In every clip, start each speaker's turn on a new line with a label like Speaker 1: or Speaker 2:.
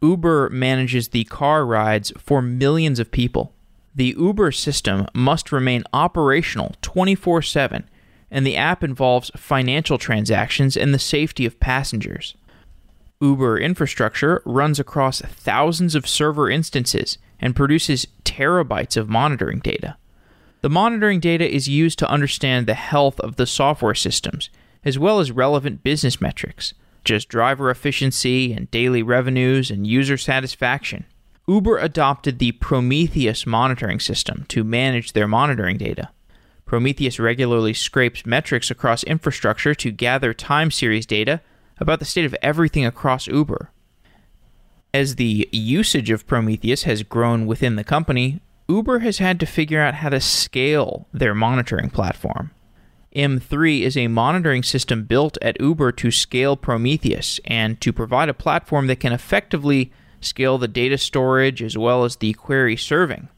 Speaker 1: Uber manages the car rides for millions of people. The Uber system must remain operational 24 7, and the app involves financial transactions and the safety of passengers. Uber infrastructure runs across thousands of server instances and produces terabytes of monitoring data. The monitoring data is used to understand the health of the software systems, as well as relevant business metrics, just driver efficiency and daily revenues and user satisfaction. Uber adopted the Prometheus monitoring system to manage their monitoring data. Prometheus regularly scrapes metrics across infrastructure to gather time series data about the state of everything across Uber. As the usage of Prometheus has grown within the company, Uber has had to figure out how to scale their monitoring platform. M3 is a monitoring system built at Uber to scale Prometheus and to provide a platform that can effectively scale the data storage as well as the query serving.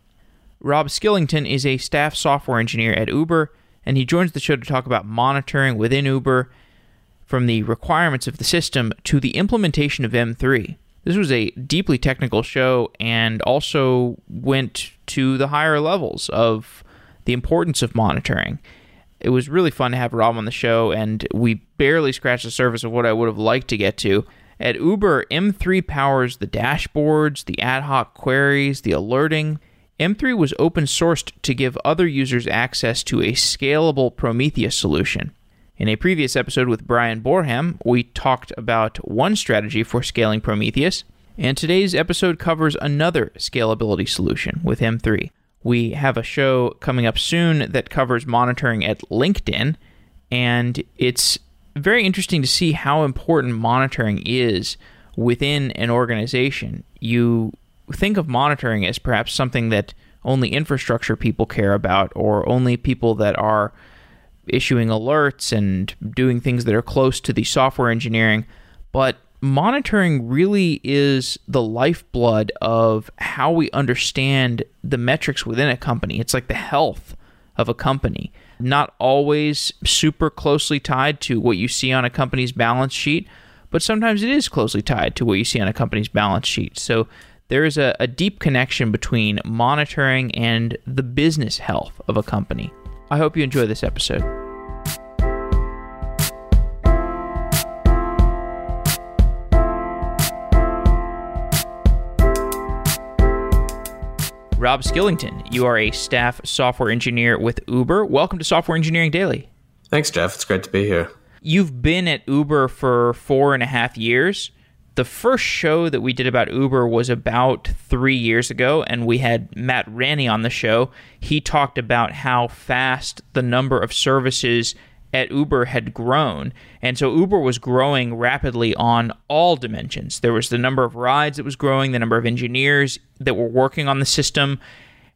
Speaker 1: Rob Skillington is a staff software engineer at Uber, and he joins the show to talk about monitoring within Uber from the requirements of the system to the implementation of M3. This was a deeply technical show and also went to the higher levels of the importance of monitoring. It was really fun to have Rob on the show, and we barely scratched the surface of what I would have liked to get to. At Uber, M3 powers the dashboards, the ad hoc queries, the alerting. M3 was open sourced to give other users access to a scalable Prometheus solution. In a previous episode with Bryan Boreham, we talked about one strategy for scaling Prometheus, and today's episode covers another scalability solution with M3. We have a show coming up soon that covers monitoring at LinkedIn, and it's very interesting to see how important monitoring is within an organization. You think of monitoring as perhaps something that only infrastructure people care about, or only people that are issuing alerts and doing things that are close to the software engineering. But monitoring really is the lifeblood of how we understand the metrics within a company. It's like the health of a company. Not always super closely tied to what you see on a company's balance sheet, but sometimes it is closely tied to what you see on a company's balance sheet. So there is a, a deep connection between monitoring and the business health of a company. I hope you enjoy this episode. Rob Skillington, you are a staff software engineer with Uber. Welcome to Software Engineering Daily.
Speaker 2: Thanks, Jeff. It's great to be here.
Speaker 1: You've been at Uber for four and a half years the first show that we did about Uber was about three years ago, and we had Matt Ranney on the show. He talked about how fast the number of services at Uber had grown. And so Uber was growing rapidly on all dimensions. There was the number of rides that was growing, the number of engineers that were working on the system.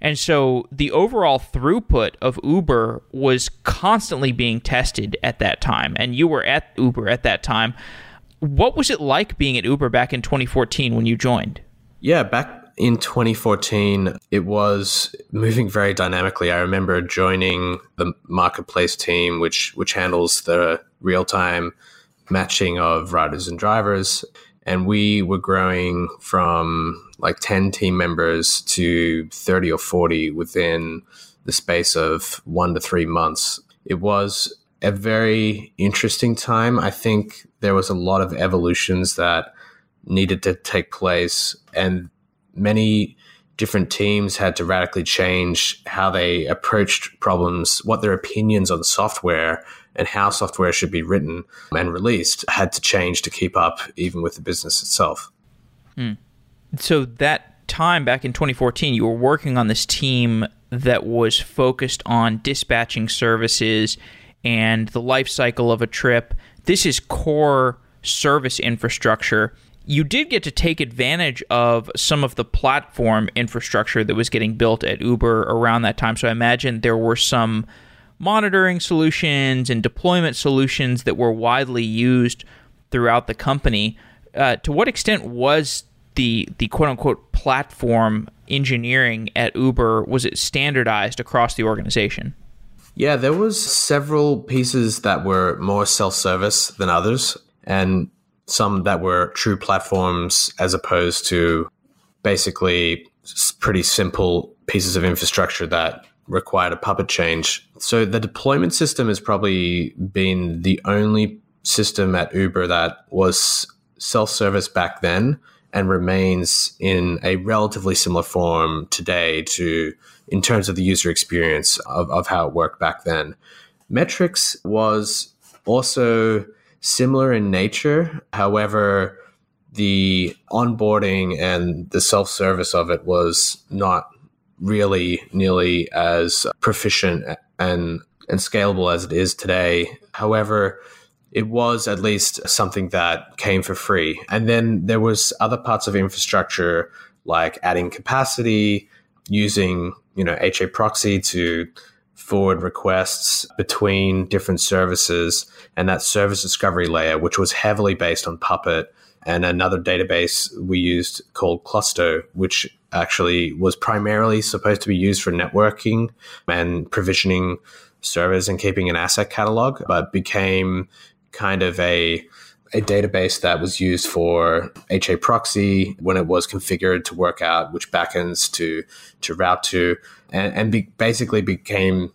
Speaker 1: And so the overall throughput of Uber was constantly being tested at that time. And you were at Uber at that time. What was it like being at Uber back in 2014 when you joined?
Speaker 2: Yeah, back in 2014, it was moving very dynamically. I remember joining the marketplace team, which which handles the real time matching of riders and drivers, and we were growing from like 10 team members to 30 or 40 within the space of one to three months. It was a very interesting time. I think there was a lot of evolutions that needed to take place, and many different teams had to radically change how they approached problems, what their opinions on software and how software should be written and released had to change to keep up even with the business itself.
Speaker 1: Hmm. So that time back in 2014, you were working on this team that was focused on dispatching services and the life cycle of a trip. This is core service infrastructure. You did get to take advantage of some of the platform infrastructure that was getting built at Uber around that time. So I imagine there were some monitoring solutions and deployment solutions that were widely used throughout the company. Uh, to what extent was the the quote unquote platform engineering at Uber was it standardized across the organization?
Speaker 2: Yeah, there was several pieces that were more self-service than others, and some that were true platforms as opposed to basically pretty simple pieces of infrastructure that required a puppet change. So the deployment system has probably been the only system at Uber that was self-service back then and remains in a relatively similar form today to in terms of the user experience of, of how it worked back then. Metrics was also similar in nature. However, the onboarding and the self service of it was not really nearly as proficient and and scalable as it is today. However, it was at least something that came for free. And then there was other parts of infrastructure like adding capacity, using, you know, HA proxy to forward requests between different services and that service discovery layer, which was heavily based on Puppet and another database we used called Clusto, which actually was primarily supposed to be used for networking and provisioning servers and keeping an asset catalog, but became kind of a a database that was used for HA proxy when it was configured to work out which backends to to route to, and, and be, basically became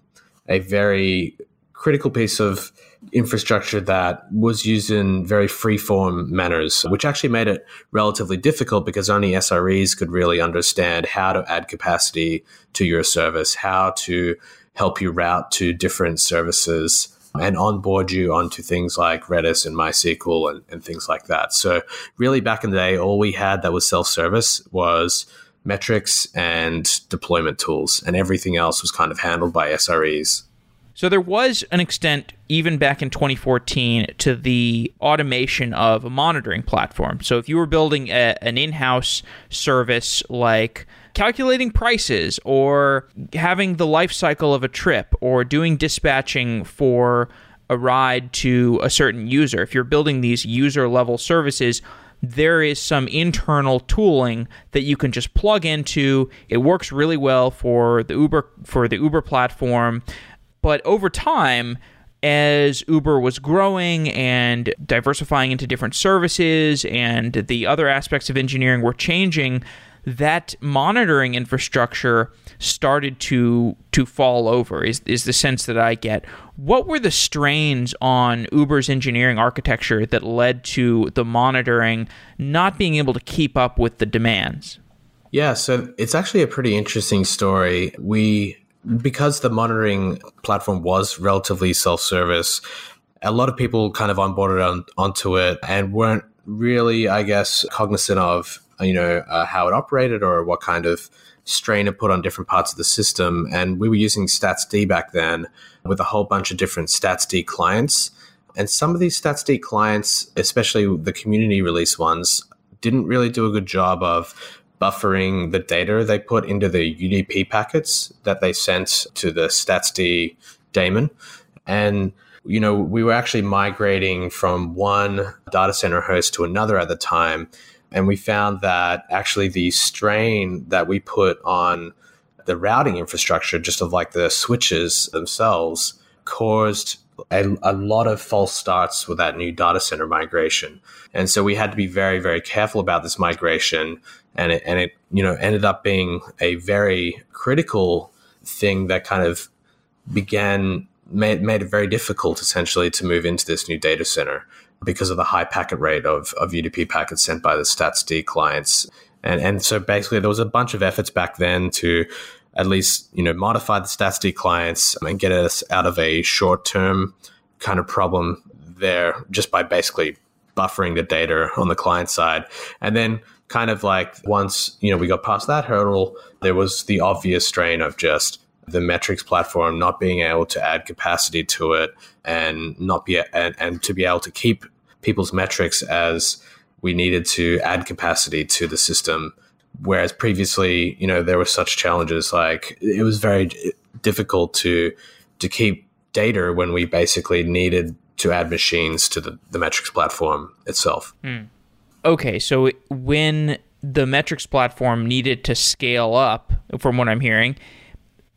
Speaker 2: a very critical piece of infrastructure that was used in very freeform manners, which actually made it relatively difficult because only SREs could really understand how to add capacity to your service, how to help you route to different services and onboard you onto things like Redis and MySQL and, and things like that. So, really, back in the day, all we had that was self service was metrics and deployment tools, and everything else was kind of handled by SREs.
Speaker 1: So there was an extent, even back in 2014, to the automation of a monitoring platform. So if you were building a, an in house service like calculating prices or having the life cycle of a trip or doing dispatching for a ride to a certain user, if you're building these user level services, there is some internal tooling that you can just plug into. It works really well for the Uber for the Uber platform. But over time, as Uber was growing and diversifying into different services and the other aspects of engineering were changing, that monitoring infrastructure started to to fall over is is the sense that I get. What were the strains on Uber's engineering architecture that led to the monitoring not being able to keep up with the demands?
Speaker 2: Yeah, so it's actually a pretty interesting story. We because the monitoring platform was relatively self-service, a lot of people kind of onboarded on, onto it and weren't really, I guess, cognizant of you know uh, how it operated or what kind of strain it put on different parts of the system. And we were using StatsD back then with a whole bunch of different StatsD clients. And some of these StatsD clients, especially the community release ones, didn't really do a good job of buffering the data they put into the UDP packets that they sent to the StatsD daemon. And, you know, we were actually migrating from one data center host to another at the time. And we found that actually the strain that we put on the routing infrastructure, just of like the switches themselves, caused a, a, lot of false starts with that new data center migration. And so we had to be very, very careful about this migration and it, and it you know ended up being a very critical thing that kind of began made, made it very difficult essentially to move into this new data center because of the high packet rate of, of UDP packets sent by the StatsD clients. And, and so basically there was a bunch of efforts back then to at least, you know, modify the StatsD clients and get us out of a short term kind of problem there just by basically buffering the data on the client side. And then kind of like once you know we got past that hurdle, there was the obvious strain of just the metrics platform not being able to add capacity to it and not be and, and to be able to keep people's metrics as we needed to add capacity to the system. Whereas previously you know there were such challenges like it was very difficult to to keep data when we basically needed to add machines to the, the metrics platform itself.
Speaker 1: Mm okay, so when the metrics platform needed to scale up, from what I'm hearing,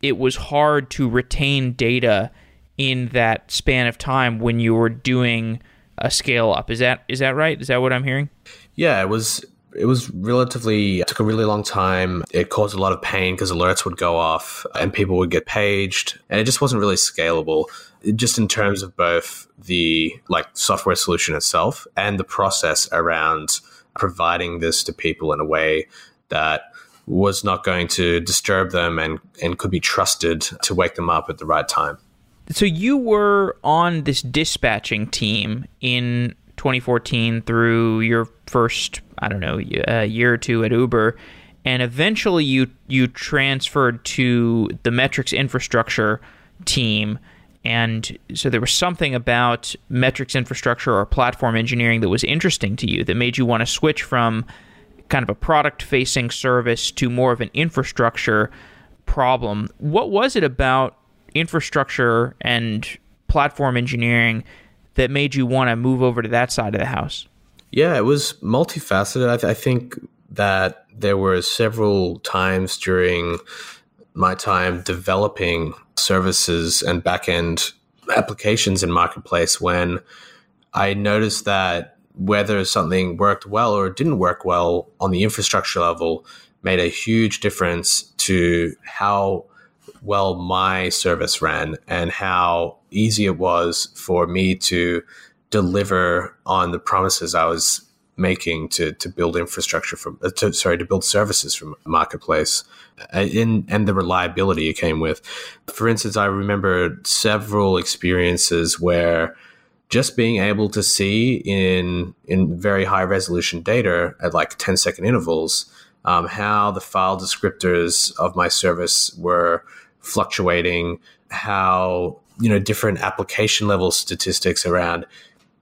Speaker 1: it was hard to retain data in that span of time when you were doing a scale up. Is that is that right? Is that what I'm hearing?
Speaker 2: Yeah, it was it was relatively it took a really long time. It caused a lot of pain because alerts would go off and people would get paged, and it just wasn't really scalable. Just in terms of both the like software solution itself and the process around providing this to people in a way that was not going to disturb them and, and could be trusted to wake them up at the right time.
Speaker 1: So you were on this dispatching team in 2014 through your first, I don't know, a uh, year or two at Uber, and eventually you you transferred to the metrics infrastructure team. And so there was something about metrics infrastructure or platform engineering that was interesting to you that made you want to switch from kind of a product facing service to more of an infrastructure problem. What was it about infrastructure and platform engineering that made you want to move over to that side of the house?
Speaker 2: Yeah, it was multifaceted. I, th- I think that there were several times during my time developing services and backend applications in Marketplace when I noticed that whether something worked well or didn't work well on the infrastructure level made a huge difference to how well my service ran and how easy it was for me to deliver on the promises I was making to to build infrastructure from uh, to, sorry to build services from marketplace. Uh, and the reliability it came with. For instance i remember several experiences where just being able to see in in very high resolution data at like 10 second intervals um, how the file descriptors of my service were fluctuating how you know different application level statistics around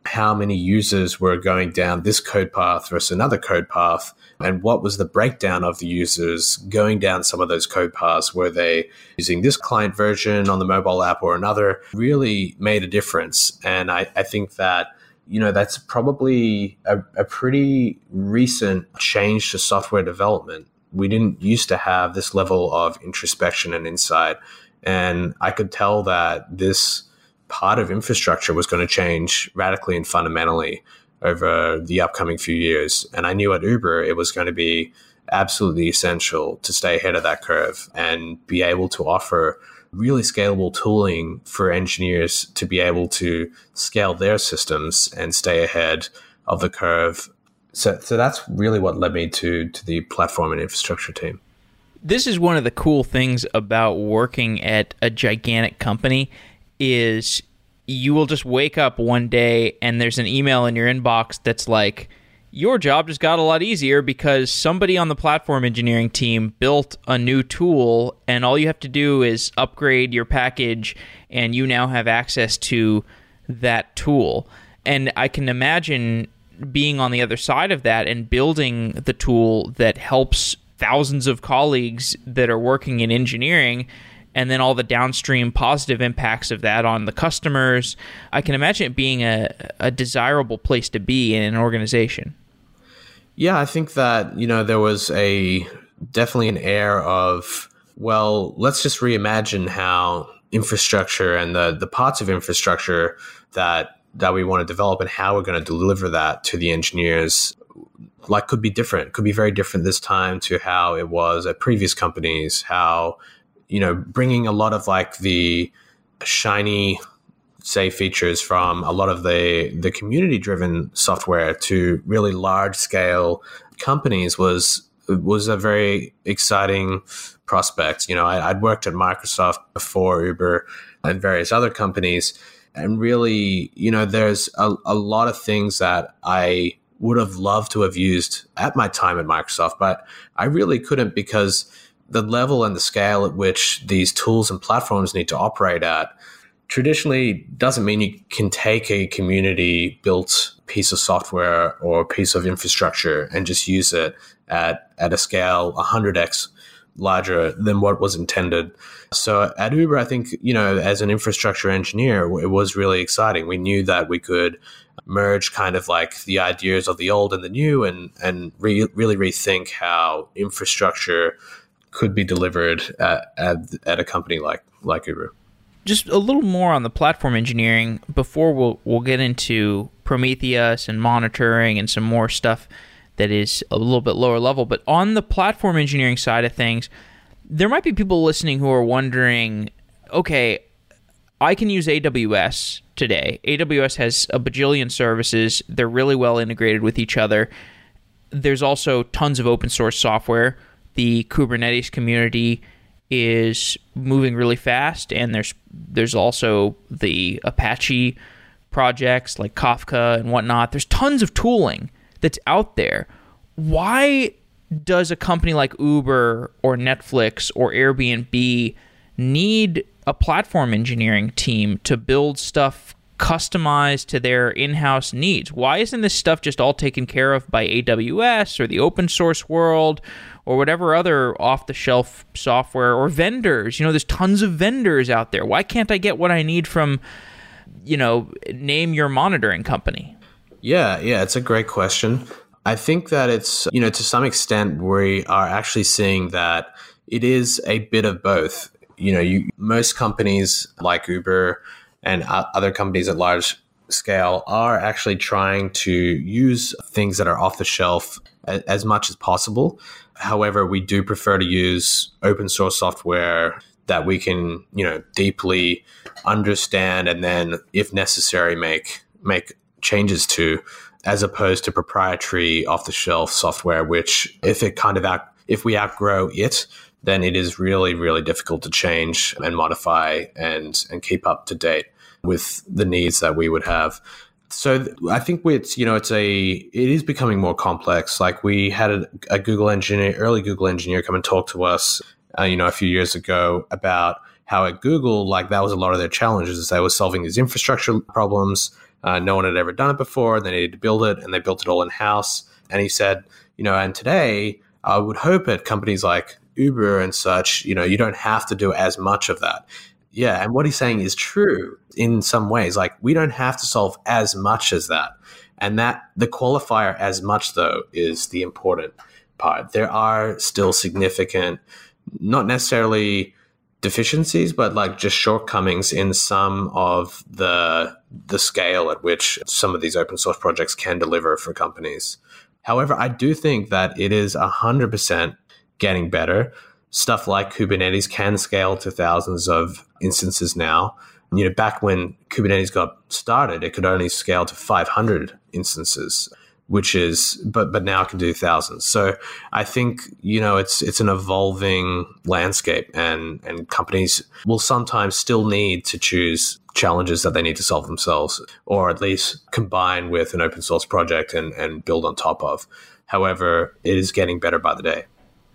Speaker 2: how many users were going down this code path versus another code path and what was the breakdown of the users going down some of those code paths? Were they using this client version on the mobile app or another? Really made a difference and i, I think that you know that's probably a, a pretty recent change to software development. We didn't used to have this level of introspection and insight and i could tell that this part of infrastructure was going to change radically and fundamentally over the upcoming few years. And I knew at Uber it was going to be absolutely essential to stay ahead of that curve and be able to offer really scalable tooling for engineers to be able to scale their systems and stay ahead of the curve. So, so that's really what led me to to the platform and infrastructure team.
Speaker 1: This is one of the cool things about working at a gigantic company is you will just wake up one day and there's an email in your inbox that's like your job just got a lot easier because somebody on the platform engineering team built a new tool and all you have to do is upgrade your package and you now have access to that tool. And i can imagine being on the other side of that and building the tool that helps thousands of colleagues that are working in engineering and then all the downstream positive impacts of that on the customers. I can imagine it being a, a desirable place to be in an organization.
Speaker 2: Yeah, I think that, you know, there was a definitely an air of, well, let's just reimagine how infrastructure and the, the parts of infrastructure that that we want to develop and how we're going to deliver that to the engineers like could be different could be very different this time to how it was at previous companies how you know, bringing a lot of like the shiny say features from a lot of the the community driven software to really large scale companies was was a very exciting prospect. You know, I, would worked at Microsoft before Uber and various other companies, and really, you know, there's a, a lot of things that I would have loved to have used at my time at Microsoft, but I really couldn't because the level and the scale at which these tools and platforms need to operate at traditionally doesn't mean you can take a community built piece of software or a piece of infrastructure and just use it at, at a scale 100x larger than what was intended. So at Uber, I think, you know, as an infrastructure engineer, it was really exciting. We knew that we could merge kind of like the ideas of the old and the new and, and re- really rethink how infrastructure could be delivered at, at, at a company like like Uber.
Speaker 1: just a little more on the platform engineering before we'll we'll get into Prometheus and monitoring and some more stuff that is a little bit lower level. But on the platform engineering side of things, there might be people listening who are wondering, okay, I can use AWS today. AWS has a bajillion services. They're really well integrated with each other. There's also tons of open source software. The Kubernetes community is moving really fast and there's there's also the Apache projects like Kafka and whatnot. There's tons of tooling that's out there. Why does a company like Uber or Netflix or Airbnb need a platform engineering team to build stuff customized to their in-house needs. Why isn't this stuff just all taken care of by AWS or the open source world or whatever other off-the-shelf software or vendors? You know, there's tons of vendors out there. Why can't I get what I need from you know, name your monitoring company?
Speaker 2: Yeah, yeah, it's a great question. I think that it's, you know, to some extent we are actually seeing that it is a bit of both you know, you, most companies like Uber and other companies at large scale are actually trying to use things that are off the shelf as much as possible. However, we do prefer to use open source software that we can, you know, deeply understand and then, if necessary, make make changes to, as opposed to proprietary off the shelf software, which if it kind of out, if we outgrow it, then it is really, really difficult to change and modify and, and keep up to date with the needs that we would have. So I think it's you know it's a it is becoming more complex. Like we had a, a Google engineer, early Google engineer, come and talk to us, uh, you know, a few years ago about how at Google, like that was a lot of their challenges. Is they were solving these infrastructure problems. Uh, no one had ever done it before. They needed to build it, and they built it all in house. And he said, you know, and today I would hope at companies like Uber and such, you know, you don't have to do as much of that. Yeah, and what he's saying is true in some ways. Like we don't have to solve as much as that. And that the qualifier as much though is the important part. There are still significant not necessarily deficiencies but like just shortcomings in some of the the scale at which some of these open source projects can deliver for companies. However, I do think that it is 100% getting better. Stuff like Kubernetes can scale to thousands of instances now. You know, back when Kubernetes got started, it could only scale to 500 instances, which is, but but now it can do thousands. So I think you know it's it's an evolving landscape, and and companies will sometimes still need to choose challenges that they need to solve themselves, or at least combine with an open source project and and build on top of. However, it is getting better by the day.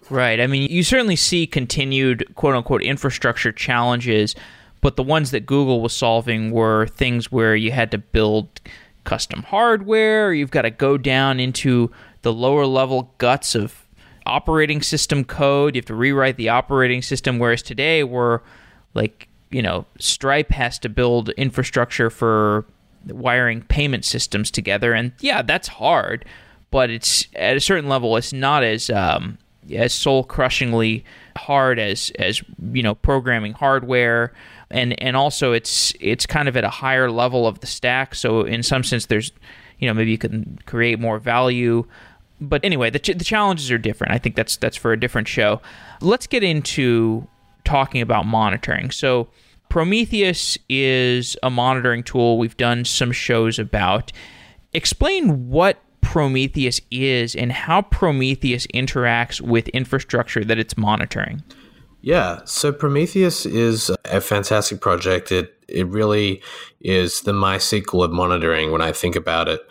Speaker 1: Right. I mean, you certainly see continued quote unquote infrastructure challenges, but the ones that Google was solving were things where you had to build custom hardware, you've got to go down into the lower level guts of operating system code, you have to rewrite the operating system whereas today we're like, you know, Stripe has to build infrastructure for wiring payment systems together and yeah, that's hard, but it's at a certain level it's not as um, as soul crushingly hard as as you know programming hardware. And and also it's it's kind of at a higher level of the stack. So in some sense there's you know maybe you can create more value. But anyway the, ch- the challenges are different. I think that's that's for a different show. Let's get into talking about monitoring. So prometheus is a monitoring tool. We've done some shows about. Explain what Prometheus is and how Prometheus interacts with infrastructure that it's monitoring.
Speaker 2: Yeah, so Prometheus is a fantastic project. It it really is the MySQL of monitoring when I think about it.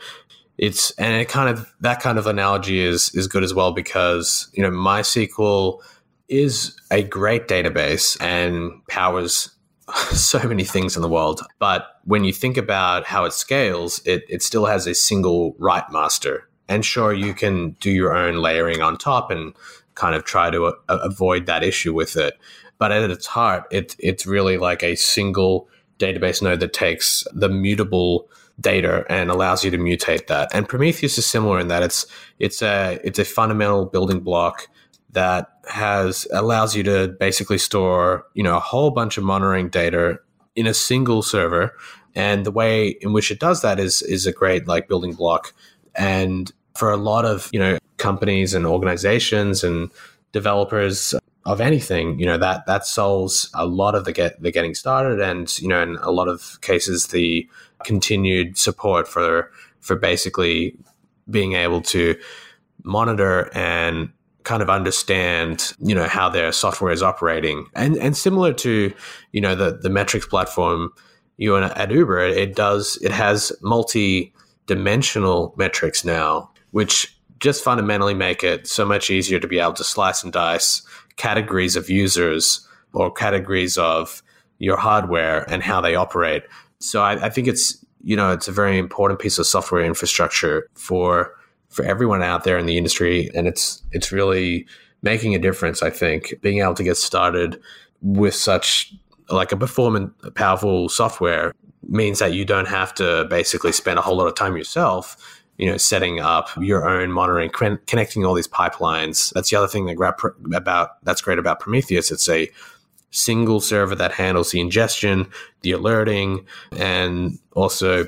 Speaker 2: It's and it kind of that kind of analogy is is good as well because you know MySQL is a great database and powers so many things in the world. But when you think about how it scales, it, it still has a single write master. And sure, you can do your own layering on top and kind of try to uh, a- avoid that issue with it. But at its heart, it, it's really like a single database node that takes the mutable data and allows you to mutate that. And Prometheus is similar in that it's it's a it's a fundamental building block that has allows you to basically store you know a whole bunch of monitoring data in a single server. And the way in which it does that is is a great like building block. And for a lot of you know companies and organizations and developers of anything, you know that that solves a lot of the get the getting started, and you know in a lot of cases the continued support for for basically being able to monitor and kind of understand you know how their software is operating. And and similar to you know the the metrics platform you and at uber it does it has multi dimensional metrics now which just fundamentally make it so much easier to be able to slice and dice categories of users or categories of your hardware and how they operate. So I, I think it's you know it's a very important piece of software infrastructure for for everyone out there in the industry, and it's it's really making a difference. I think being able to get started with such like a performant, powerful software means that you don't have to basically spend a whole lot of time yourself you know, setting up your own monitoring, connecting all these pipelines. That's the other thing that about that's great about Prometheus. It's a single server that handles the ingestion, the alerting, and also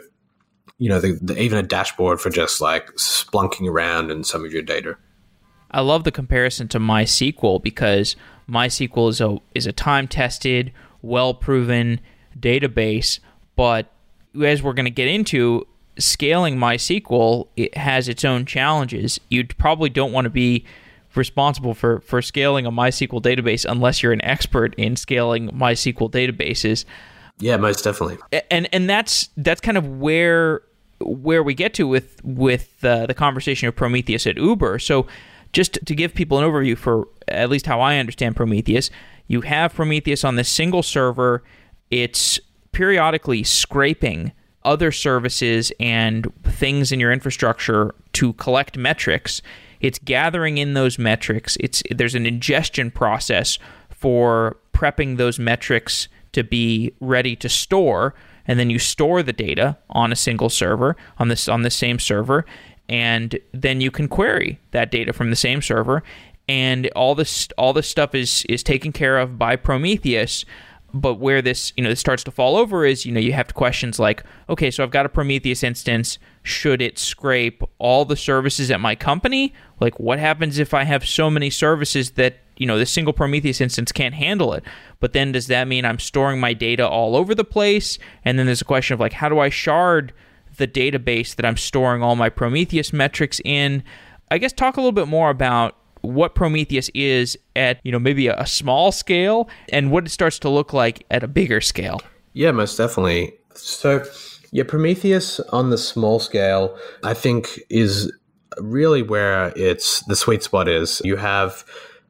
Speaker 2: you know, the, the, even a dashboard for just like splunking around in some of your data.
Speaker 1: I love the comparison to MySQL because MySQL is a is a time tested, well proven database, but as we're going to get into, scaling MySQL it has its own challenges. You probably don't want to be responsible for for scaling a MySQL database unless you're an expert in scaling MySQL databases.
Speaker 2: Yeah, most definitely.
Speaker 1: And and that's that's kind of where where we get to with with uh, the conversation of Prometheus at Uber. So, just to give people an overview for at least how I understand Prometheus, you have Prometheus on this single server. It's periodically scraping other services and things in your infrastructure to collect metrics. It's gathering in those metrics. It's there's an ingestion process for prepping those metrics to be ready to store and then you store the data on a single server on this on the same server and then you can query that data from the same server and all this all this stuff is is taken care of by Prometheus but where this you know this starts to fall over is you know you have questions like okay so I've got a Prometheus instance. Should it scrape all the services at my company? Like what happens if I have so many services that you know, this single Prometheus instance can't handle it. But then does that mean I'm storing my data all over the place? And then there's a question of like, how do I shard the database that I'm storing all my Prometheus metrics in? I guess talk a little bit more about what Prometheus is at, you know, maybe a, small scale and what it starts to look like at a bigger scale.
Speaker 2: Yeah, most definitely. So, yeah, Prometheus on the small scale, I think, is really where it's the sweet spot is. You have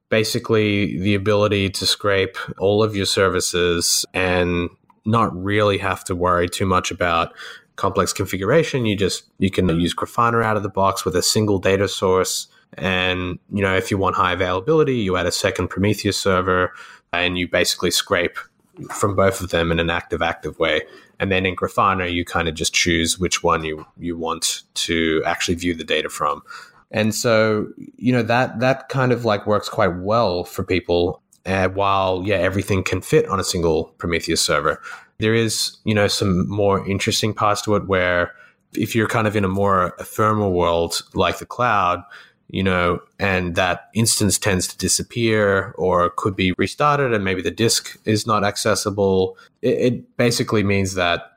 Speaker 2: basically the ability to scrape all of your services and not really have to worry too much about complex configuration. You just you can use Grafana out of the box with a single data source. And you know, if you want high availability, you add a second Prometheus server, and you basically scrape from both of them in an active active way. And then in Grafana, you kind of just choose which one you you want to actually view the data from. And so, you know, that that kind of like works quite well for people. Uh, while yeah, everything can fit on a single Prometheus server, there is you know some more interesting parts to it where if you're kind of in a more ephemeral world like the cloud, you know, and that instance tends to disappear or could be restarted, and maybe the disk is not accessible. It, it basically means that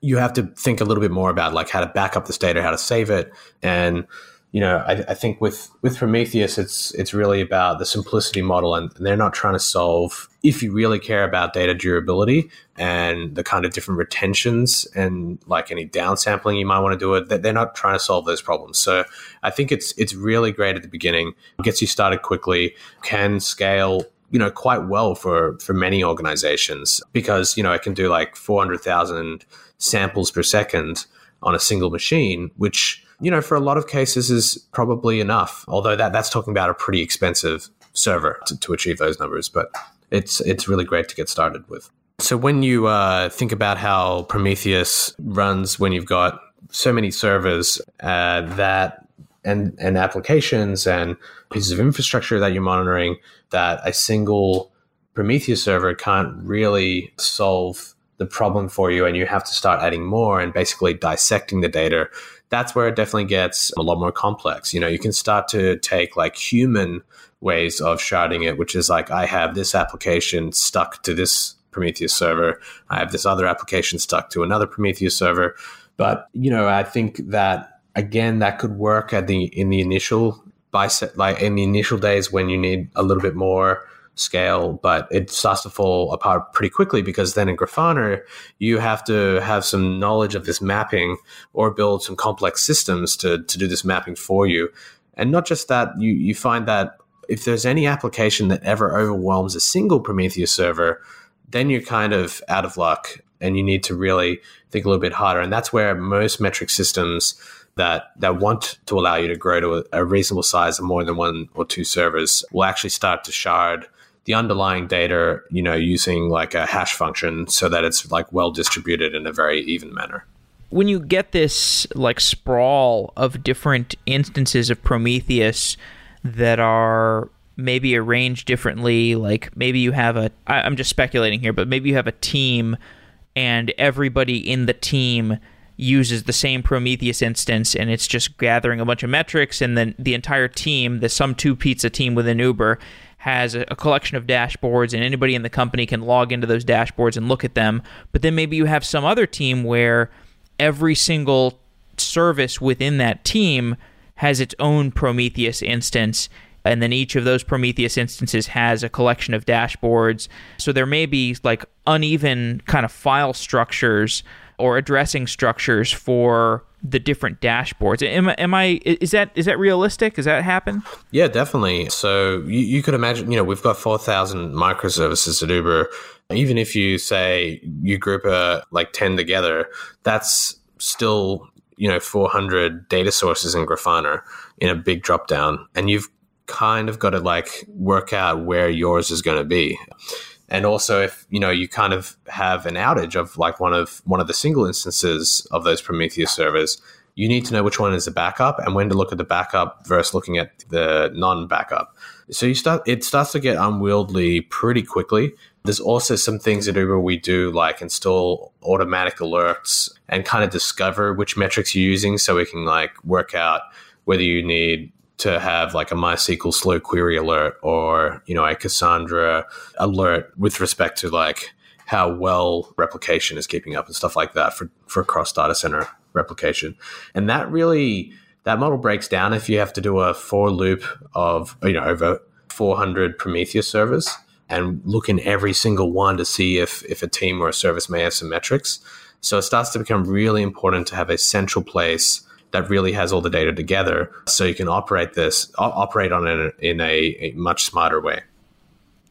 Speaker 2: you have to think a little bit more about like how to back up this data, how to save it, and you know, I, I, think with with Prometheus, it's it's really about the simplicity model, and, they're not trying to solve. If you really care about data durability and the kind of different retentions and like any downsampling you might want to do it, they're not trying to solve those problems. So I think it's it's really great at the beginning, gets you started quickly, can scale you know quite well for for many organizations because you know it can do like 400,000 samples per second on a single machine which you know, for a lot of cases is probably enough. Although that that's talking about a pretty expensive server to, to achieve those numbers, but it's it's really great to get started with. So when you uh, think about how Prometheus runs when you've got so many servers uh, that and and applications and pieces of infrastructure that you're monitoring, that a single Prometheus server can't really solve the problem for you and you have to start adding more and basically dissecting the data, that's where it definitely gets a lot more complex. You know, you can start to take like human ways of sharding it, which is like I have this application stuck to this Prometheus server, I have this other application stuck to another Prometheus server. But you know, I think that again, that could work at the in the initial bicep, like in the initial days when you need a little bit more scale, but it starts to fall apart pretty quickly because then in Grafana, you have to have some knowledge of this mapping or build some complex systems to, to do this mapping for you. And not just that, you, you find that if there's any application that ever overwhelms a single Prometheus server, then you're kind of out of luck and you need to really think a little bit harder. And that's where most metric systems that that want to allow you to grow to a, a reasonable size of more than one or two servers will actually start to shard the underlying data, you know, using like a hash function so that it's like well distributed in a very even manner.
Speaker 1: When you get this like sprawl of different instances of Prometheus that are maybe arranged differently, like maybe you have a I, I'm just speculating here, but maybe you have a team and everybody in the team uses the same Prometheus instance and it's just gathering a bunch of metrics and then the entire team, the some two pizza team within Uber has a, collection of dashboards and anybody in the company can log into those dashboards and look at them. But then maybe you have some other team where every single service within that team has its own Prometheus instance. And then each of those Prometheus instances has a collection of dashboards. So there may be like uneven kind of file structures or addressing structures for the different dashboards. Am, am I is that is that realistic? Does that happen?
Speaker 2: Yeah, definitely. So you, you could imagine, you know, we've got four thousand microservices at Uber. Even if you say you group a like ten together, that's still you know 400 data sources in Grafana in a big drop down, and you've kind of got to like work out where yours is going to be and also if you know you kind of have an outage of like one of one of the single instances of those prometheus servers you need to know which one is the backup and when to look at the backup versus looking at the non-backup. So you start it starts to get unwieldy pretty quickly. There's also some things at uber we do like install automatic alerts and kind of discover which metrics you're using so we can like work out whether you need to have like a MySQL slow query alert or, you know, a Cassandra alert with respect to like how well replication is keeping up and stuff like that for, for cross data center replication. And that really, that model breaks down if you have to do a for loop of, you know, over 400 Prometheus servers and look in every single one to see if, if a team or a service may have some metrics. So it starts to become really important to have a central place that really has all the data together so you can operate this operate on it in a, a much smarter way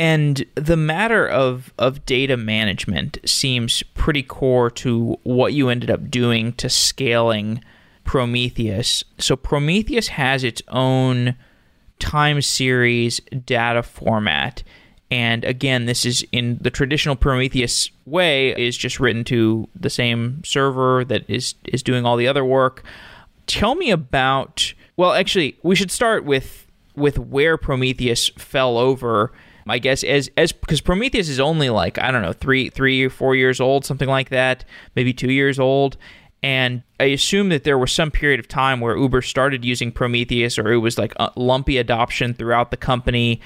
Speaker 1: and the matter of, of data management seems pretty core to what you ended up doing to scaling Prometheus. So, Prometheus has its own time series data format. And again, this is in the traditional Prometheus way, is just written to the same server that is, is doing all the other work tell me about. Well, actually, we should start with with where Prometheus fell over. I guess as as because Prometheus is only like I don't know three three or four years old, something like that, maybe two years old. And I assume that there was some period of time where Uber started using Prometheus, or it was like lumpy adoption throughout the company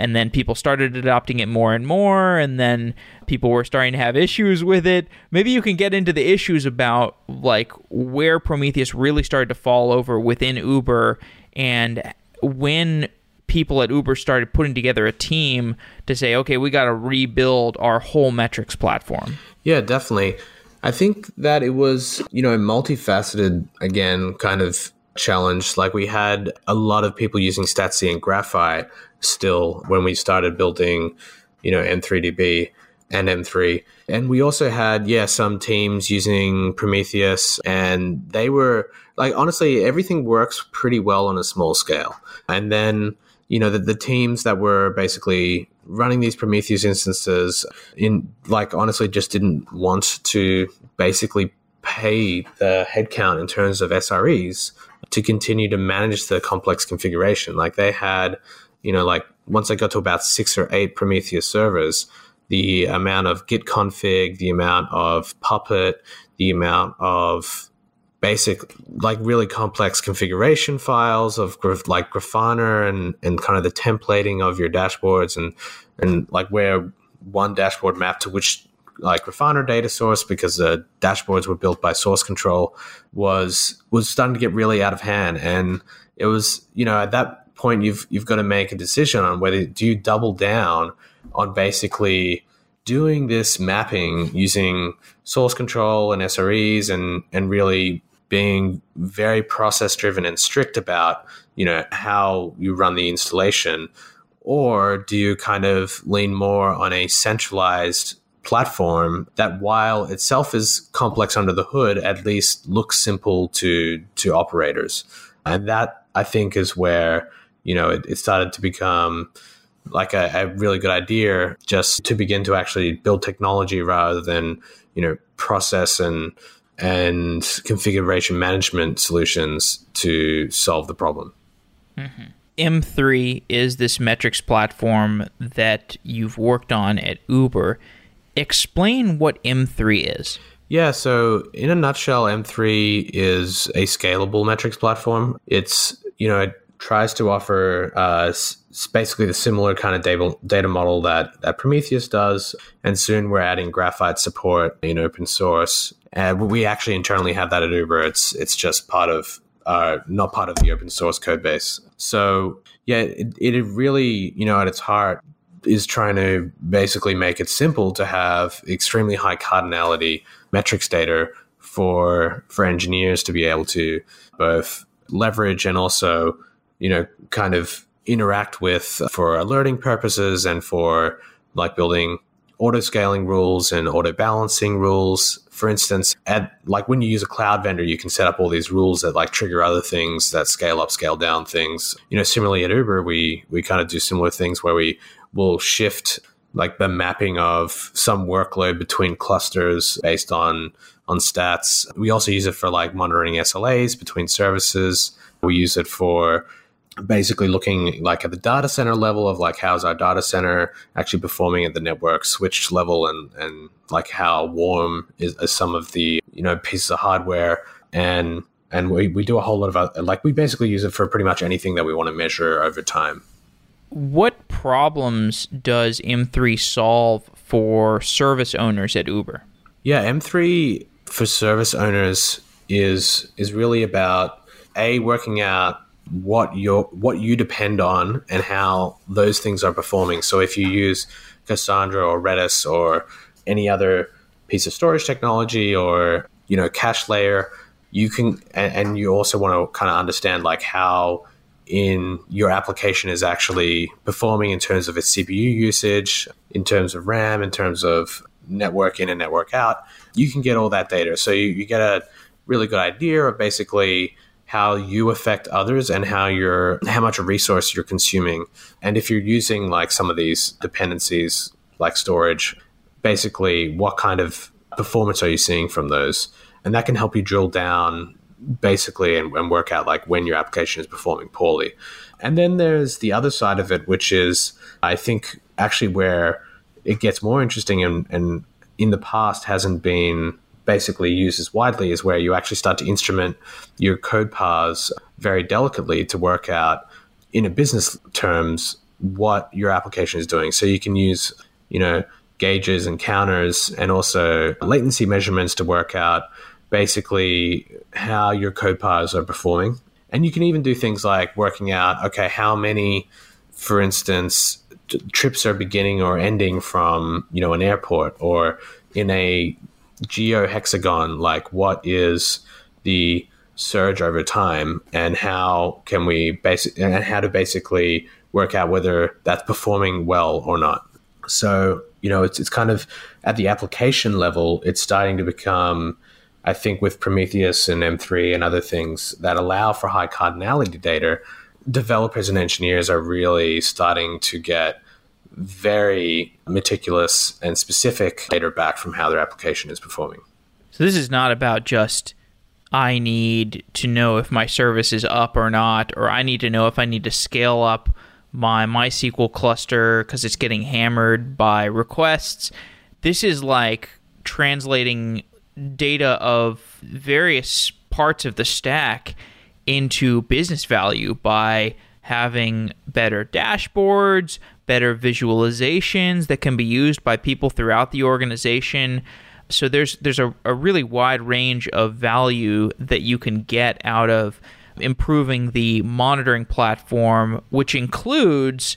Speaker 1: and then people started adopting it more and more and then people were starting to have issues with it. Maybe you can get into the issues about like where prometheus really started to fall over within uber and when people at uber started putting together a team to say okay we got to rebuild our whole metrics platform.
Speaker 2: Yeah definitely. I think that it was you know a multifaceted again kind of challenge like we had a lot of people using statsd and graphite still when we started building, you know, M3DB and M3. And we also had, yeah, some teams using Prometheus, and they were like, honestly, everything works pretty well on a small scale. And then, you know, the, the teams that were basically running these Prometheus instances in, like, honestly, just didn't want to basically pay the headcount in terms of SREs to continue to manage the complex configuration. Like, they had you know, like once I got to about six or eight Prometheus servers, the amount of git config, the amount of Puppet, the amount of basic, like really complex configuration files of like Grafana and, and kind of the templating of your dashboards and, and like where one dashboard mapped to which like Grafana data source because the dashboards were built by source control was was starting to get really out of hand. And it was you know at that point you've you've got to make a decision on whether do you double down on basically doing this mapping using source control and SREs and and really being very process driven and strict about you know how you run the installation? Or do you kind of lean more on a centralized platform that while itself is complex under the hood at least looks simple to to operators and that i think is where you know it, it started to become like a, a, really good idea just to begin to actually build technology rather than you know process and and configuration management solutions to solve the problem.
Speaker 1: Mm-hmm. M3 is this metrics platform that you've worked on at Uber. Explain what M3 is.
Speaker 2: Yeah, so in a nutshell, M3 is a scalable metrics platform. It's, you know, it tries to offer uh, basically the similar kind of data, data model that, that Prometheus does. And soon we're adding graphite support in open source and we actually internally have that at Uber. It's it's just part of uh, not part of the open source code base. So yeah, it, it really you know at its heart is trying to basically make it simple to have extremely high cardinality metrics data for for engineers to be able to both leverage and also you know kind of interact with for alerting purposes and for like building auto scaling rules and auto balancing rules for instance, at like when you use a cloud vendor, you can set up all these rules that like trigger other things that scale up, scale down things. You know, similarly at Uber, we we kind of do similar things where we will shift like the mapping of some workload between clusters based on on stats. We also use it for like monitoring SLAs between services. We use it for basically looking like at the data center level of like how's our data center actually performing at the network switch level and and like how warm is, is some of the you know pieces of hardware and and we, we do a whole lot of like we basically use it for pretty much anything that we want to measure over time
Speaker 1: what problems does m3 solve for service owners at uber
Speaker 2: yeah m3 for service owners is is really about a working out what you what you depend on and how those things are performing. So if you use Cassandra or Redis or any other piece of storage technology or you know cache layer, you can and, and you also want to kind of understand like how in your application is actually performing in terms of its CPU usage, in terms of RAM, in terms of network in and network out. You can get all that data. So you, you get a really good idea of basically how you affect others and how you're how much resource you're consuming. And if you're using like some of these dependencies like storage, basically what kind of performance are you seeing from those? And that can help you drill down basically and, and work out like when your application is performing poorly. And then there's the other side of it, which is I think actually where it gets more interesting and, and in the past hasn't been basically used as widely is where you actually start to instrument your code paths very delicately to work out in a business terms what your application is doing. So you can use, you know, gauges and counters and also latency measurements to work out basically how your code paths are performing. And you can even do things like working out, okay, how many, for instance, t- trips are beginning or ending from, you know, an airport or in a geohexagon like what is the surge over time and how can we basic and how to basically work out whether that's performing well or not so you know it's, it's kind of at the application level it's starting to become i think with prometheus and m3 and other things that allow for high cardinality data developers and engineers are really starting to get very meticulous and specific data back from how their application is performing.
Speaker 1: So this is not about just I need to know if my service is up or not, or I need to know if I need to scale up my MySQL cluster because it's getting hammered by requests. This is like translating data of various parts of the stack into business value by having better dashboards, better visualizations that can be used by people throughout the organization. So there's there's a, a really wide range of value that you can get out of improving the monitoring platform, which includes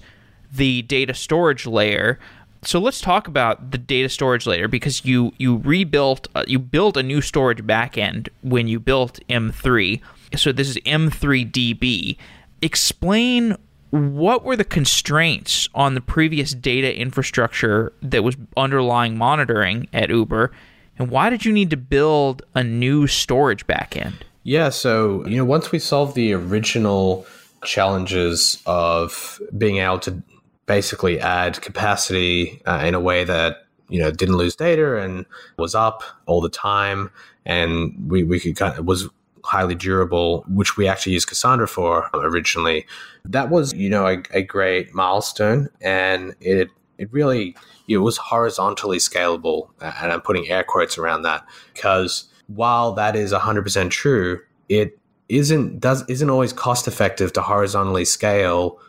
Speaker 1: the data storage layer. So let's talk about the data storage layer because you you rebuilt uh, you built a new storage backend when you built M3. So this is M3DB. Explain what were the constraints on the previous data infrastructure that was underlying monitoring at Uber, and why did you need to build a new storage backend?
Speaker 2: Yeah, so you know, once we solved the original challenges of being able to basically add capacity uh, in a way that you know didn't lose data and was up all the time, and we we could kind of was highly durable, which we actually used Cassandra for originally. That was you know a, a great milestone, and it it really it was horizontally scalable, and I'm putting air quotes around that because while that is 100% true, it isn't does isn't always cost effective to horizontally scale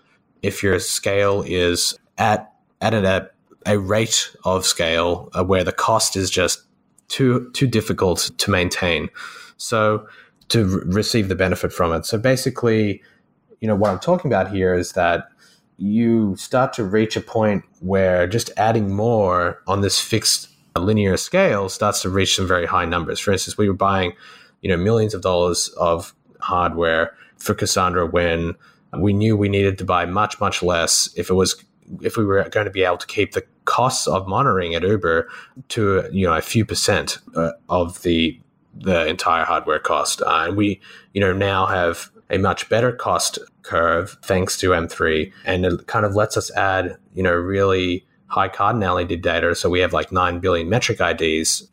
Speaker 2: if your scale is at at a, a rate of scale uh, where the cost is just too too difficult to maintain. So to re- receive the benefit from it. So basically, you know what I'm talking about here is that you start to reach a point where just adding more on this fixed linear scale starts to reach some very high numbers. For instance, we were buying, you know, millions of dollars of hardware for Cassandra when we knew we needed to buy much, much less if it was if we were going to be able to keep the costs of monitoring at Uber to you know a few percent uh, of the the entire hardware cost. Uh, and we you know now have a much better cost curve thanks to M3, and it kind of lets us add you know really high cardinality data. So we have like 9 billion metric IDs,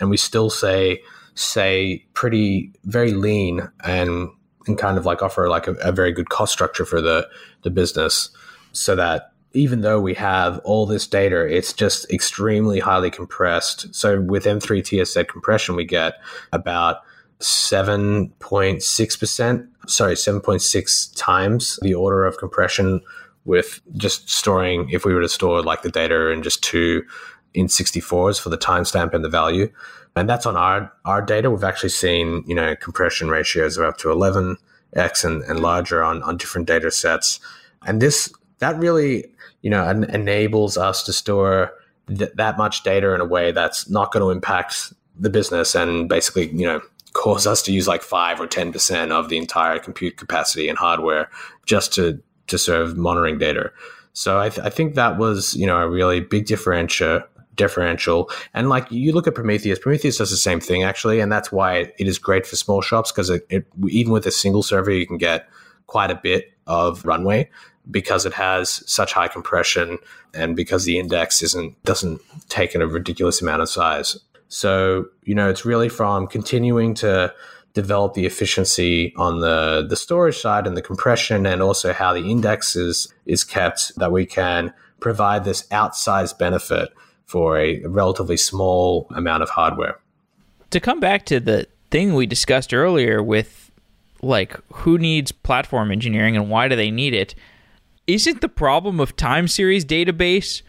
Speaker 2: and we still say, say pretty, very lean and, and kind of like offer like a, a very good cost structure for the, the business so that even though we have all this data, it's just extremely highly compressed. So with M3 TSZ compression, we get about 7.6%, sorry, 7.6 times the order of compression with just storing, if we were to store like the data in just two int64s for the timestamp and the value. And that's on our, our data. We've actually seen, you know, compression ratios of up to 11x and, and larger on, on different data sets. And this, that really, you know, en- enables us to store th- that much data in a way that's not going to impact the business and basically, you know, cause us to use like five or 10% of the entire compute capacity and hardware just to to serve monitoring data. So I, th- I think that was you know a really big differential differential. And like you look at prometheus prometheus does the same thing actually and that's why it is great for small shops because even with a single server you can get quite a bit of runway because it has such high compression and because the index isn't doesn't take in a ridiculous amount of size. So you know it's really from continuing to develop the efficiency on the, the storage side and the compression and also how the index is, is kept that we can provide this outsized benefit for a relatively small amount of hardware.
Speaker 1: To come back to the thing we discussed earlier with like who needs platform engineering and why do they need it, isn't the problem of time series database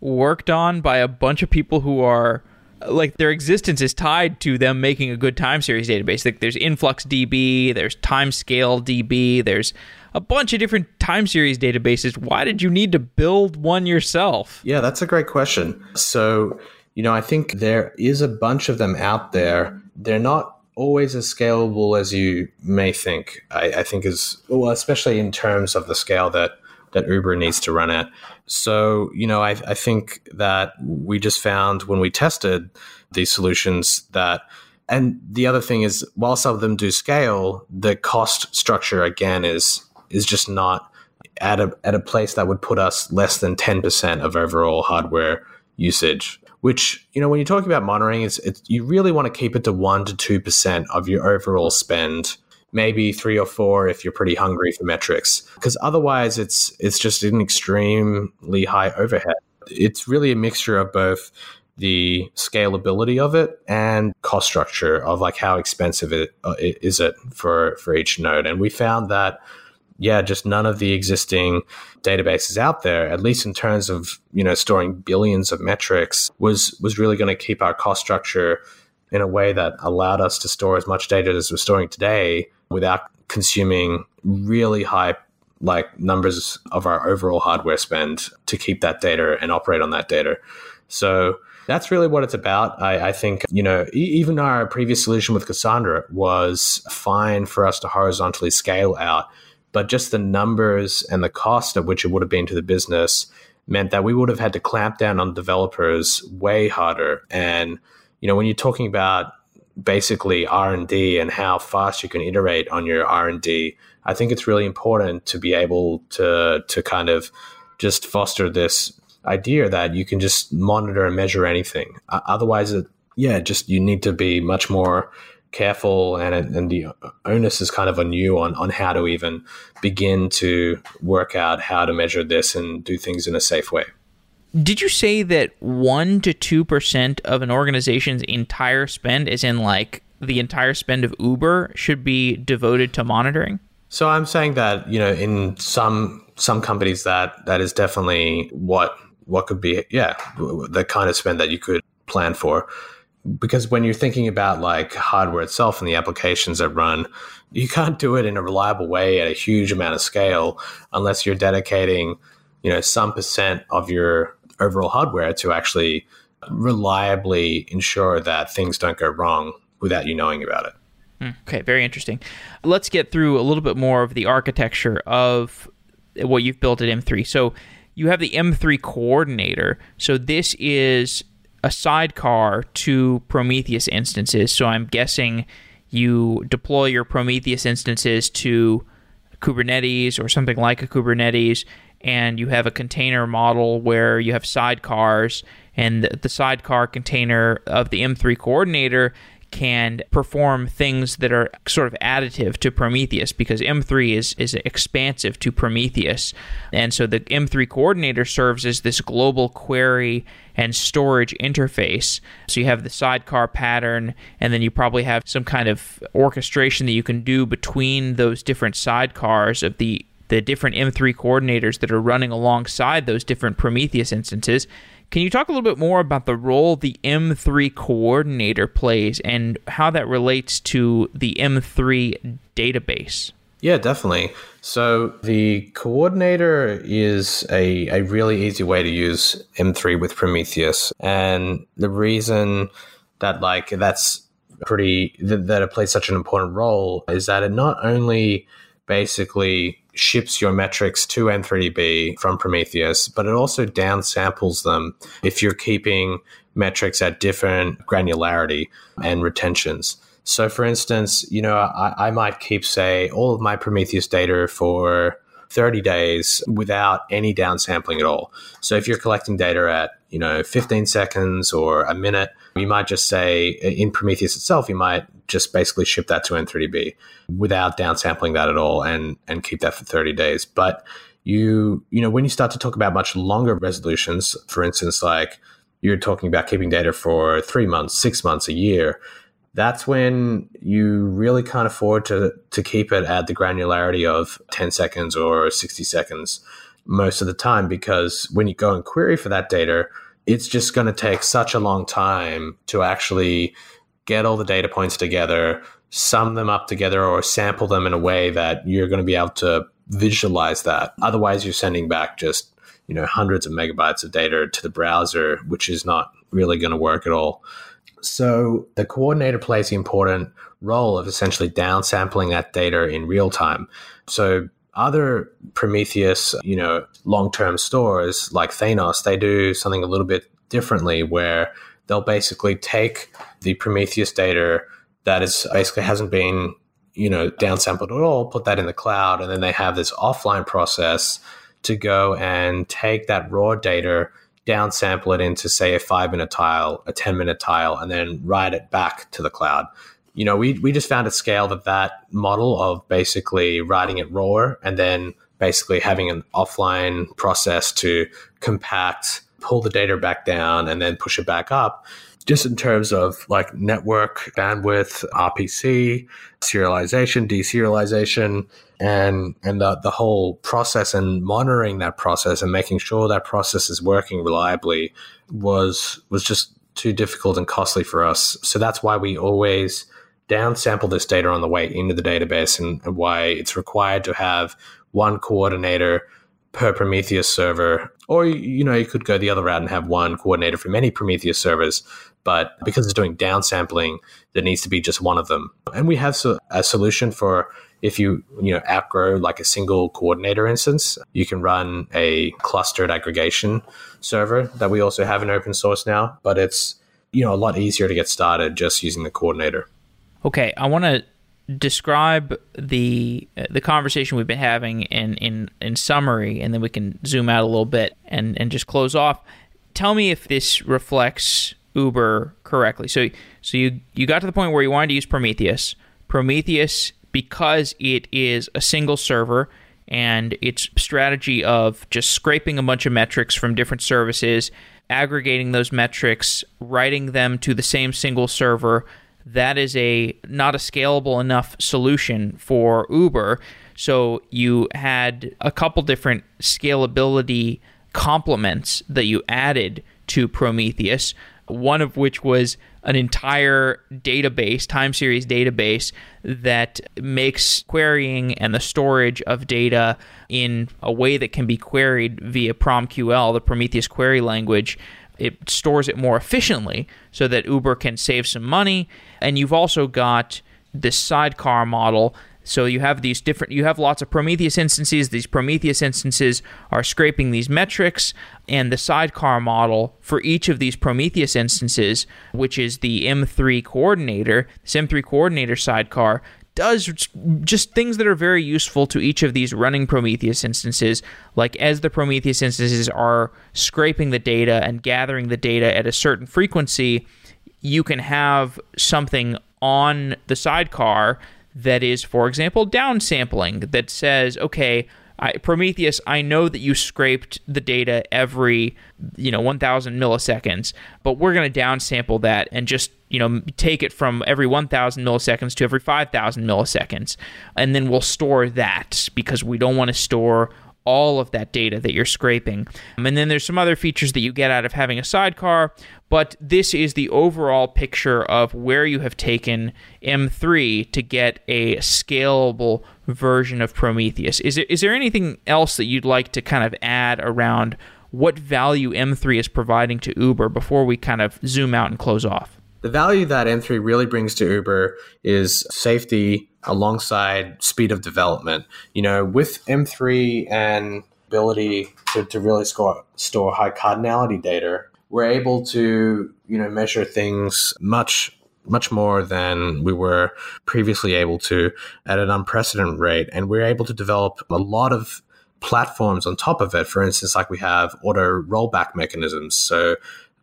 Speaker 1: worked on by a bunch of people who are like their existence is tied to them making a good time series database. Like there's InfluxDB, there's Timescale DB, there's a bunch of different time series databases. Why did you need to build one yourself?
Speaker 2: Yeah, that's a great question. So, you know, I think there is a bunch of them out there. They're not always as scalable as you may think. I, I think is well, especially in terms of the scale that that Uber needs to run at. So, you know, I, I think that we just found when we tested these solutions that and the other thing is while some of them do scale, the cost structure again is is just not at a at a place that would put us less than 10% of overall hardware usage. Which, you know, when you're talking about monitoring, it's, it's you really want to keep it to one to two percent of your overall spend maybe three or four if you're pretty hungry for metrics. Because otherwise, it's it's just an extremely high overhead. It's really a mixture of both the scalability of it and cost structure of like how expensive it uh, is it for for each node. And we found that yeah, just none of the existing databases out there, at least in terms of you know storing billions of metrics, was was really going to keep our cost structure in a way that allowed us to store as much data as we're storing today without consuming really high like numbers of our overall hardware spend to keep that data and operate on that data. So that's really what it's about. I, I think, you know, e- even our previous solution with Cassandra was fine for us to horizontally scale out, but just the numbers and the cost of which it would have been to the business meant that we would have had to clamp down on developers way harder. And, you know, when you're talking about basically r&d and how fast you can iterate on your r&d i think it's really important to be able to to kind of just foster this idea that you can just monitor and measure anything otherwise it, yeah just you need to be much more careful and and the onus is kind of on you on on how to even begin to work out how to measure this and do things in a safe way
Speaker 1: did you say that 1 to 2% of an organization's entire spend, is in like the entire spend of Uber, should be devoted to monitoring?
Speaker 2: So I'm saying that, you know, in some some companies that that is definitely what what could be yeah, the kind of spend that you could plan for. Because when you're thinking about like hardware itself and the applications that run, you can't do it in a reliable way at a huge amount of scale unless you're dedicating, you know, some percent of your overall hardware to actually reliably ensure that things don't go wrong without you knowing about it.
Speaker 1: Hmm, okay, very interesting. Let's get through a little bit more of the architecture of what you've built at M3. So you have the M3 coordinator. So this is a sidecar to Prometheus instances. So I'm guessing you deploy your Prometheus instances to Kubernetes or something like a Kubernetes, and you have a container model where you have sidecars, and the sidecar container of the M3 coordinator can perform things that are sort of additive to Prometheus because M3 is is expansive to Prometheus. And so the M3 coordinator serves as this global query and storage interface. So you have the sidecar pattern and then you probably have some kind of orchestration that you can do between those different sidecars of the the different M3 coordinators that are running alongside those different Prometheus instances. Can you talk a little bit more about the role the M3 coordinator plays and how that relates to the M3 database?
Speaker 2: Yeah, definitely. So the coordinator is a, a really easy way to use M3 with Prometheus. And the reason that like that's pretty that, that it plays such an important role is that it not only basically ships your metrics to M3DB from Prometheus, but it also downsamples them if you're keeping metrics at different granularity and retentions. So, for instance, you know, I, I might keep, say, all of my Prometheus data for 30 days without any downsampling at all. So, if you're collecting data at, you know, 15 seconds or a minute, you might just say in Prometheus itself, you might just basically ship that to M3DB without downsampling that at all and and keep that for 30 days. But you you know when you start to talk about much longer resolutions, for instance, like you're talking about keeping data for three months, six months, a year. That's when you really can't afford to to keep it at the granularity of 10 seconds or 60 seconds most of the time because when you go and query for that data, it's just going to take such a long time to actually get all the data points together, sum them up together, or sample them in a way that you're going to be able to visualize that. Otherwise, you're sending back just you know hundreds of megabytes of data to the browser, which is not really going to work at all. So the coordinator plays the important role of essentially downsampling that data in real time. So other Prometheus, you know, long-term stores like Thanos, they do something a little bit differently where they'll basically take the Prometheus data that is basically hasn't been, you know, downsampled at all, put that in the cloud, and then they have this offline process to go and take that raw data, downsample it into say a five minute tile, a 10 minute tile, and then write it back to the cloud. you know, we, we just found at scale that that model of basically writing it raw and then basically having an offline process to compact, pull the data back down, and then push it back up. Just in terms of like network bandwidth, RPC, serialization, deserialization, and and the, the whole process and monitoring that process and making sure that process is working reliably was was just too difficult and costly for us. So that's why we always downsample this data on the way into the database and, and why it's required to have one coordinator per Prometheus server. Or, you know, you could go the other route and have one coordinator for many Prometheus servers. But because it's doing downsampling, there needs to be just one of them. And we have a solution for if you, you know, outgrow like a single coordinator instance, you can run a clustered aggregation server that we also have in open source now. But it's, you know, a lot easier to get started just using the coordinator.
Speaker 1: Okay, I want to describe the uh, the conversation we've been having in, in in summary, and then we can zoom out a little bit and and just close off. Tell me if this reflects Uber correctly. So so you you got to the point where you wanted to use Prometheus. Prometheus because it is a single server and its strategy of just scraping a bunch of metrics from different services, aggregating those metrics, writing them to the same single server, that is a not a scalable enough solution for Uber. So you had a couple different scalability complements that you added to Prometheus, one of which was an entire database, time series database that makes querying and the storage of data in a way that can be queried via PromQL, the Prometheus query language, it stores it more efficiently so that Uber can save some money. And you've also got this sidecar model. So you have these different, you have lots of Prometheus instances. These Prometheus instances are scraping these metrics, and the sidecar model for each of these Prometheus instances, which is the M3 coordinator, this M3 coordinator sidecar, does just things that are very useful to each of these running Prometheus instances. Like as the Prometheus instances are scraping the data and gathering the data at a certain frequency, you can have something on the sidecar that is, for example, downsampling that says, okay, I, Prometheus, I know that you scraped the data every, you know, 1,000 milliseconds, but we're going to downsample that and just, you know, take it from every 1,000 milliseconds to every 5,000 milliseconds, and then we'll store that because we don't want to store all of that data that you're scraping. Um, and then there's some other features that you get out of having a sidecar, but this is the overall picture of where you have taken M3 to get a scalable version of Prometheus. Is there, is there anything else that you'd like to kind of add around what value M3 is providing to Uber before we kind of zoom out and close off?
Speaker 2: The value that M3 really brings to Uber is safety alongside speed of development. You know, with M3 and ability to, to really score, store high cardinality data, we're able to, you know, measure things much much more than we were previously able to at an unprecedented rate. And we're able to develop a lot of platforms on top of it. For instance, like we have auto rollback mechanisms. So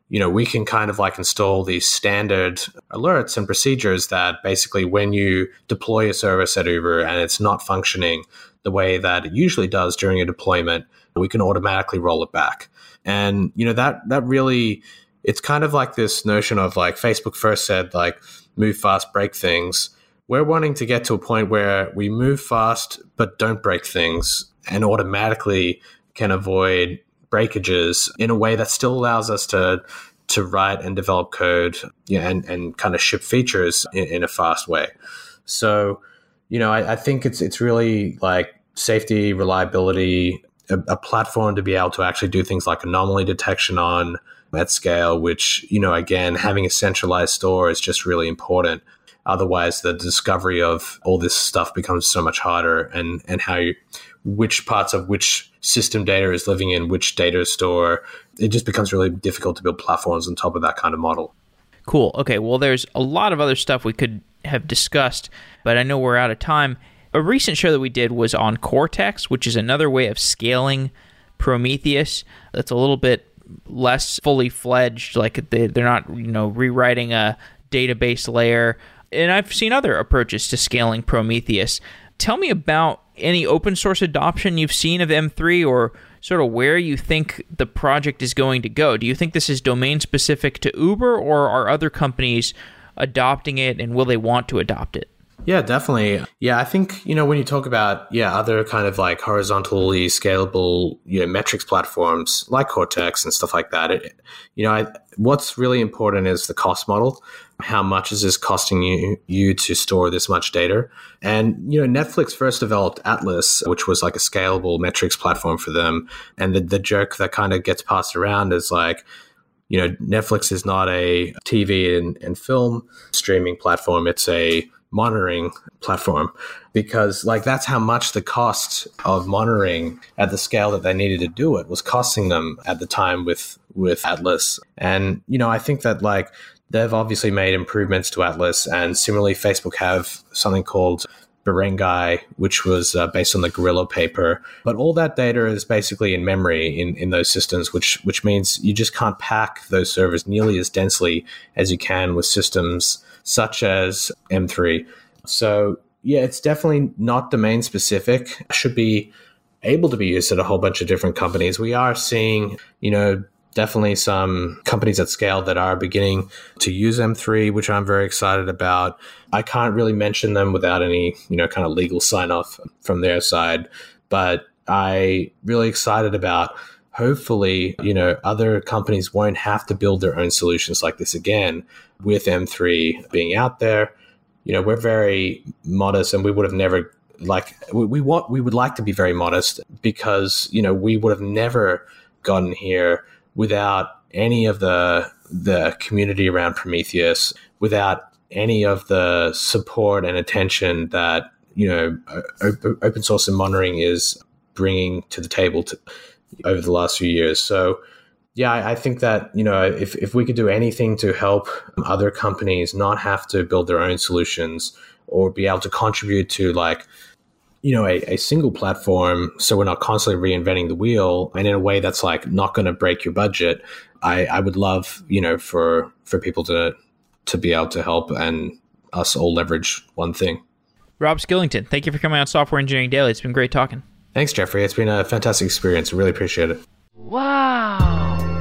Speaker 2: you know, we can kind of like install these standard alerts and procedures that basically when you deploy a service at Uber and it's not functioning the way that it usually does during a deployment, we can automatically roll it back. And, you know, that that really it's kind of like this notion of like Facebook first said like move fast, break things. We're wanting to get to a point where we move fast but don't break things and automatically can avoid breakages in a way that still allows us to to write and develop code know, and, and kind of ship features in, in a fast way. So, you know, I, I, think it's it's really like safety, reliability, a, a, platform to be able to actually do things like anomaly detection on at scale, which, you know, again, having a centralized store is just really important. Otherwise, the discovery of all this stuff becomes so much harder, and and how you, which parts of which system data is living in which data store. It just becomes really difficult to build platforms on top of that kind of model.
Speaker 1: Cool. Okay. Well, there's a lot of other stuff we could have discussed, but I know we're out of time. A recent show that we did was on Cortex, which is another way of scaling Prometheus. That's a little bit less fully fledged. Like they, they're not, you know, rewriting a database layer And I've seen other approaches to scaling Prometheus. Tell me about any open source adoption you've seen of M3 or sort of where you think the project is going to go. Do you think this is domain specific to Uber or are other companies adopting it and will they want to adopt it?
Speaker 2: Yeah, definitely. Yeah, I think, you know, when you talk about, yeah, other kind of like horizontally scalable, you know, metrics platforms like Cortex and stuff like that, it, you know, I, what's really important is the cost model. How much is this costing you, you to store this much data? And, you know, Netflix first developed Atlas, which was like a scalable metrics platform for them. And the, the joke that kind of gets passed around is like, you know, Netflix is not a TV and, and film streaming platform. It's a monitoring platform because like that's how much the cost of monitoring at the scale that they needed to do it was costing them at the time with with Atlas. And you know, I think that like they've obviously made improvements to Atlas and similarly Facebook have something called Beringei, which was uh, based on the Gorilla paper. But all that data is basically in memory in, in those systems, which which means you just can't pack those servers nearly as densely as you can with systems such as M3. So yeah, it's definitely not domain specific. Should be able to be used at a whole bunch of different companies. We are seeing, you know, definitely some companies at scale that are beginning to use M3, which I'm very excited about. I can't really mention them without any, you know, kind of legal sign off from their side, but I really excited about hopefully, you know, other companies won't have to build their own solutions like this again with M3 being out there. You know, we're very modest and we would have never like we, we want we would like to be very modest because, you know, we would have never gotten here without any of the the community around Prometheus, without any of the support and attention that you know open source and monitoring is bringing to the table to, over the last few years. So yeah, I, I think that you know if if we could do anything to help other companies not have to build their own solutions or be able to contribute to like you know a, a single platform so we're not constantly reinventing the wheel. And in a way that's like not going to break your budget i i would love you know for for people to to be able to help and us all leverage one thing.
Speaker 1: Rob skillington thank you for coming on software engineering daily. It's been great talking.
Speaker 2: Thanks jeffrey. It's been a fantastic experience. Really appreciate it.
Speaker 1: Wow